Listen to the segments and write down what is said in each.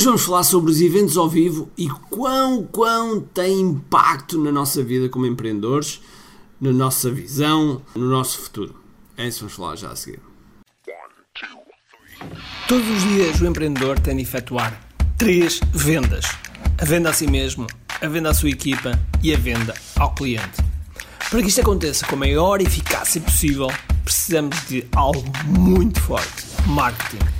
Hoje vamos falar sobre os eventos ao vivo e quão, quão tem impacto na nossa vida como empreendedores, na nossa visão, no nosso futuro. É isso que vamos falar já a seguir. Todos os dias o empreendedor tem de efetuar três vendas: a venda a si mesmo, a venda à sua equipa e a venda ao cliente. Para que isto aconteça com a maior eficácia possível, precisamos de algo muito forte: marketing.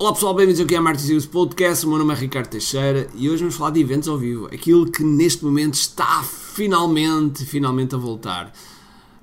Olá pessoal, bem-vindos aqui ao Marketing Secrets Podcast. O meu nome é Ricardo Teixeira e hoje vamos falar de eventos ao vivo. Aquilo que neste momento está finalmente, finalmente a voltar.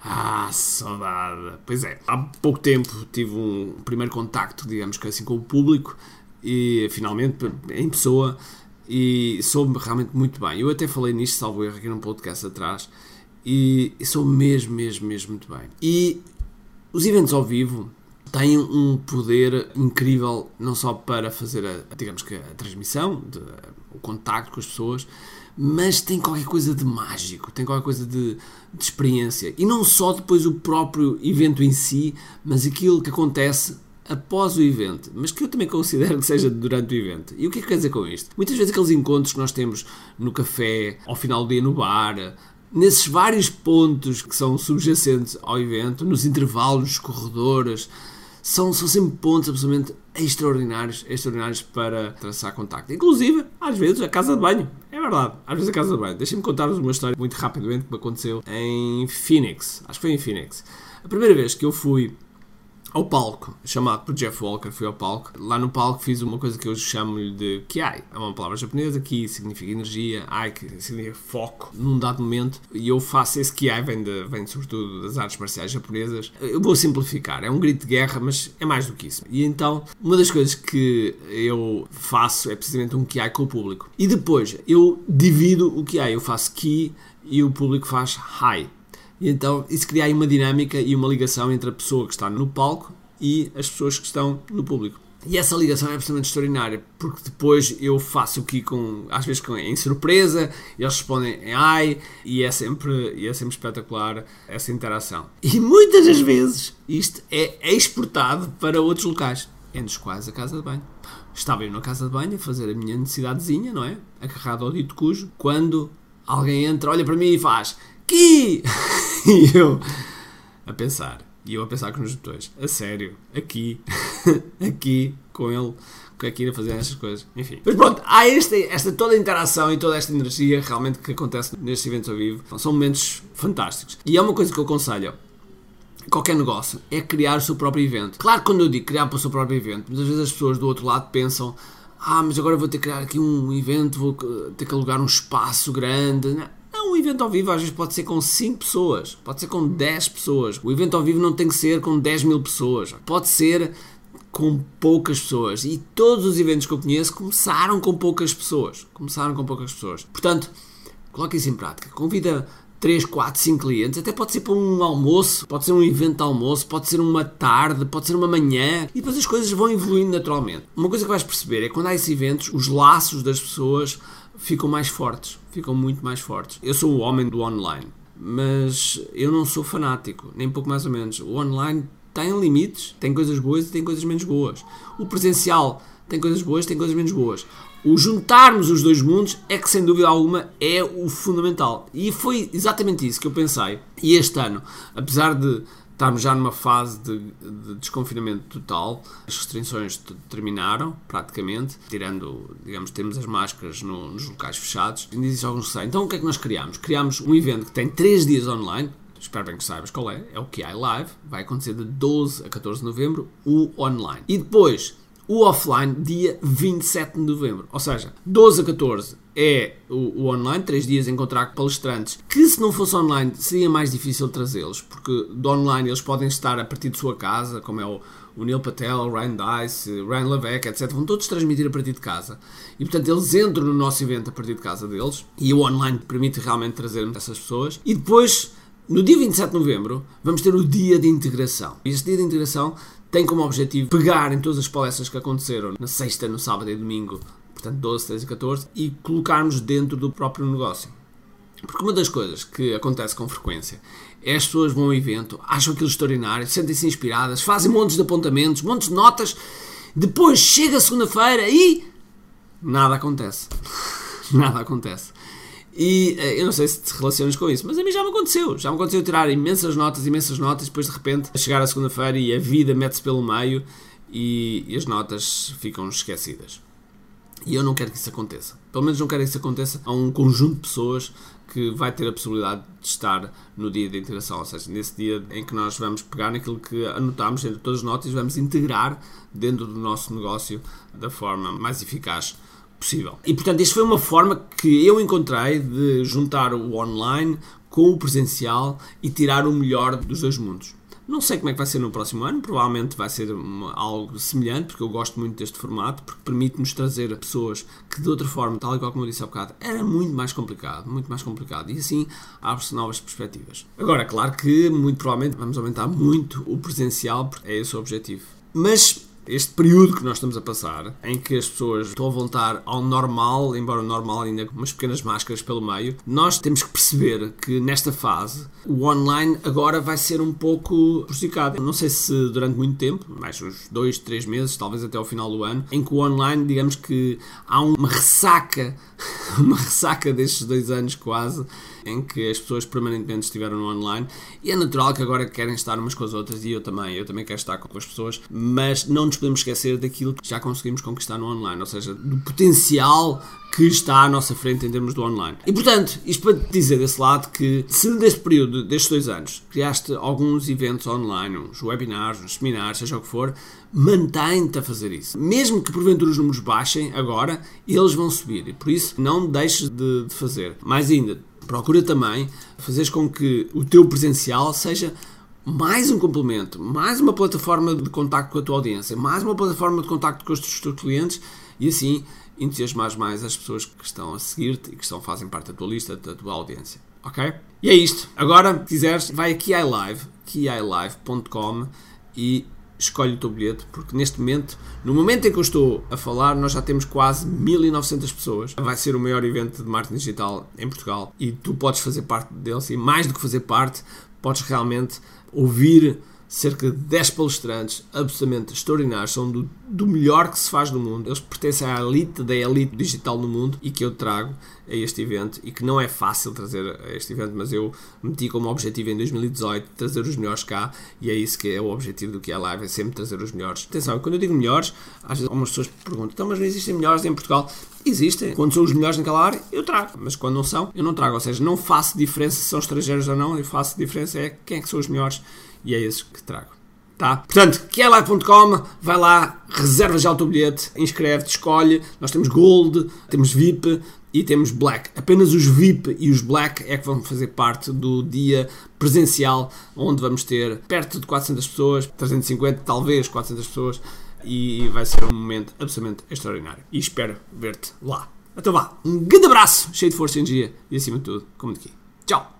Ah, saudade. Pois é, há pouco tempo tive um primeiro contacto, digamos que assim, com o público e finalmente em pessoa e soube realmente muito bem. Eu até falei nisto, salvo erro, aqui num podcast atrás e, e soube mesmo, mesmo, mesmo muito bem. E os eventos ao vivo têm um poder incrível não só para fazer a, digamos que a transmissão, de, o contacto com as pessoas, mas tem qualquer coisa de mágico, tem qualquer coisa de, de, experiência. E não só depois o próprio evento em si, mas aquilo que acontece após o evento, mas que eu também considero que seja durante o evento. E o que é que quer dizer com isto? Muitas vezes aqueles encontros que nós temos no café, ao final do dia no bar, nesses vários pontos que são subjacentes ao evento, nos intervalos, nos corredores, são, são sempre pontos absolutamente extraordinários, extraordinários para traçar contacto. Inclusive, às vezes, a casa de banho. É verdade, às vezes a casa de banho. Deixem-me contar-vos uma história muito rapidamente que me aconteceu em Phoenix. Acho que foi em Phoenix. A primeira vez que eu fui ao palco, chamado por Jeff Walker, fui ao palco. Lá no palco fiz uma coisa que eu chamo-lhe de Kiai. É uma palavra japonesa, que significa energia, Ai que significa foco num dado momento. E eu faço esse Kiai, vem, de, vem sobretudo das artes marciais japonesas. Eu vou simplificar, é um grito de guerra, mas é mais do que isso. E então, uma das coisas que eu faço é precisamente um Kiai com o público. E depois, eu divido o Kiai. Eu faço Ki e o público faz Hai. E então isso cria aí uma dinâmica e uma ligação entre a pessoa que está no palco e as pessoas que estão no público. E essa ligação é absolutamente extraordinária, porque depois eu faço aqui com, às vezes com, em surpresa, eles respondem em ai, e é, sempre, e é sempre espetacular essa interação. E muitas das vezes isto é exportado para outros locais, entre os quais a casa de banho. Estava eu na casa de banho a fazer a minha necessidadezinha, não é? Agarrado ao dito cujo, quando alguém entra, olha para mim e faz e eu a pensar, e eu a pensar com os botões, a sério, aqui, aqui, com ele, com a fazer estas coisas, enfim. Mas pronto, há esta, esta toda a interação e toda esta energia realmente que acontece nestes eventos ao vivo, são momentos fantásticos. E é uma coisa que eu aconselho qualquer negócio é criar o seu próprio evento. Claro quando eu digo criar para o seu próprio evento, muitas vezes as pessoas do outro lado pensam ah, mas agora vou ter que criar aqui um evento, vou ter que alugar um espaço grande. Não um evento ao vivo às vezes pode ser com 5 pessoas, pode ser com 10 pessoas. O evento ao vivo não tem que ser com 10 mil pessoas, pode ser com poucas pessoas. E todos os eventos que eu conheço começaram com poucas pessoas. Começaram com poucas pessoas. Portanto, coloque isso em prática. Convida 3, 4, 5 clientes, até pode ser para um almoço, pode ser um evento de almoço, pode ser uma tarde, pode ser uma manhã, e depois as coisas vão evoluindo naturalmente. Uma coisa que vais perceber é que quando há esses eventos, os laços das pessoas ficam mais fortes, ficam muito mais fortes. Eu sou o homem do online, mas eu não sou fanático, nem pouco mais ou menos. O online tem limites, tem coisas boas e tem coisas menos boas. O presencial tem coisas boas, tem coisas menos boas. O juntarmos os dois mundos é que, sem dúvida alguma, é o fundamental. E foi exatamente isso que eu pensei. E este ano, apesar de Estamos já numa fase de, de, desconfinamento total. As restrições terminaram, praticamente, tirando, digamos, temos as máscaras no, nos locais fechados. Ainda existe alguns receios. Então, o que é que nós criamos? Criamos um evento que tem 3 dias online. Espero bem que saibas qual é. É o QI Live. Vai acontecer de 12 a 14 de novembro, o online. E depois, o offline, dia 27 de novembro. Ou seja, 12 a 14 é o, o, online, 3 dias encontrar palestrantes, que se não fosse online seria mais difícil trazê-los, porque do online eles podem estar a partir de sua casa, como é o, o Neil Patel, o Ryan Dice, Ryan Levesque, etc., vão todos transmitir a partir de casa. E portanto eles entram no nosso evento a partir de casa deles e o online permite realmente trazer essas pessoas. E depois, no dia 27 de novembro, vamos ter o dia de integração. E este dia de integração tem como objetivo pegar em todas as palestras que aconteceram na sexta, no sábado e domingo, portanto 12, 13 e 14, e colocarmos dentro do próprio negócio. Porque uma das coisas que acontece com frequência é as pessoas vão ao evento, acham aquilo extraordinário, sentem-se inspiradas, fazem montes de apontamentos, montes de notas, depois chega a segunda-feira e nada acontece. nada acontece. E eh, eu não sei se te relacionas com isso, mas a mim já me aconteceu. Já me aconteceu tirar imensas notas, imensas notas, depois de repente chegar a segunda-feira e a vida mete-se pelo meio e, e as notas ficam esquecidas. E eu não quero que isso aconteça. Pelo menos não quero que isso aconteça a um conjunto de pessoas que vai ter a possibilidade de estar no dia de integração, ou seja, nesse dia em que nós vamos pegar naquilo que anotámos entre todas as notas e vamos integrar dentro do nosso negócio da forma mais eficaz possível. E portanto, isto foi uma forma que eu encontrei de juntar o online com o presencial e tirar o melhor dos dois mundos. Não sei como é que vai ser no próximo ano, provavelmente vai ser uma, algo semelhante, porque eu gosto muito deste formato, porque permite-nos trazer pessoas que de outra forma, tal e qual como eu disse há bocado, era muito mais complicado, muito mais complicado, e assim abre-se novas perspectivas. Agora, claro que muito provavelmente vamos aumentar muito o presencial, porque é esse o objetivo. Mas este período que nós estamos a passar, em que as pessoas estão a voltar ao normal, embora o normal ainda com umas pequenas máscaras pelo meio, nós temos que perceber que nesta fase o online agora vai ser um pouco prejudicado. Não sei se durante muito tempo, mais uns dois, três meses, talvez até ao final do ano, em que o online, digamos que há uma ressaca, uma ressaca destes dois anos quase, em que as pessoas permanentemente estiveram online e é natural que agora querem estar umas com as outras e eu também, eu também quero estar com as pessoas, mas não nos podemos esquecer daquilo que já conseguimos conquistar no online, ou seja, do potencial que está à nossa frente em termos do online. E portanto, isto para te dizer desse lado que se neste período, destes dois anos, criaste alguns eventos online, uns webinars, uns seminários, seja o que for, mantém-te a fazer isso. Mesmo que porventura os números baixem agora, eles vão subir e por isso não deixes de, de fazer. Mais ainda, procura também fazer com que o teu presencial seja mais um complemento, mais uma plataforma de contacto com a tua audiência, mais uma plataforma de contacto com os teus clientes e assim entusiasmar mais as pessoas que estão a seguir-te e que estão, fazem parte da tua lista, da tua audiência. Ok? E é isto. Agora, se quiseres, vai a Keylive, keylive.com e escolhe o teu bilhete, porque neste momento, no momento em que eu estou a falar, nós já temos quase 1900 pessoas. Vai ser o maior evento de marketing digital em Portugal e tu podes fazer parte dele, e mais do que fazer parte, podes realmente ouvir cerca de 10 palestrantes absolutamente extraordinários, são do, do, melhor que se faz no mundo. Eles pertencem à elite da elite digital no mundo e que eu trago a este evento e que não é fácil trazer a este evento, mas eu meti como objetivo em 2018 trazer os melhores cá e é isso que é o objetivo do que é a live, é sempre trazer os melhores. Atenção, quando eu digo melhores, às vezes algumas pessoas perguntam, então, mas não existem melhores em Portugal? Existem. Quando são os melhores naquela área, eu trago. Mas quando não são, eu não trago. Ou seja, não faço diferença se são estrangeiros ou não, eu faço diferença é quem é que são os melhores e é esses que trago. Tá? Portanto, QLive.com, vai lá, reserva já o teu bilhete, inscreve-te, escolhe. Nós temos Gold, temos VIP e temos Black. Apenas os VIP e os Black é que vão fazer parte do dia presencial, onde vamos ter perto de 400 pessoas, 350, talvez 400 pessoas, e vai ser um momento absolutamente extraordinário. E espero ver-te lá. Então vá, um grande abraço, cheio de força e energia e acima de tudo, como de aqui. Tchau!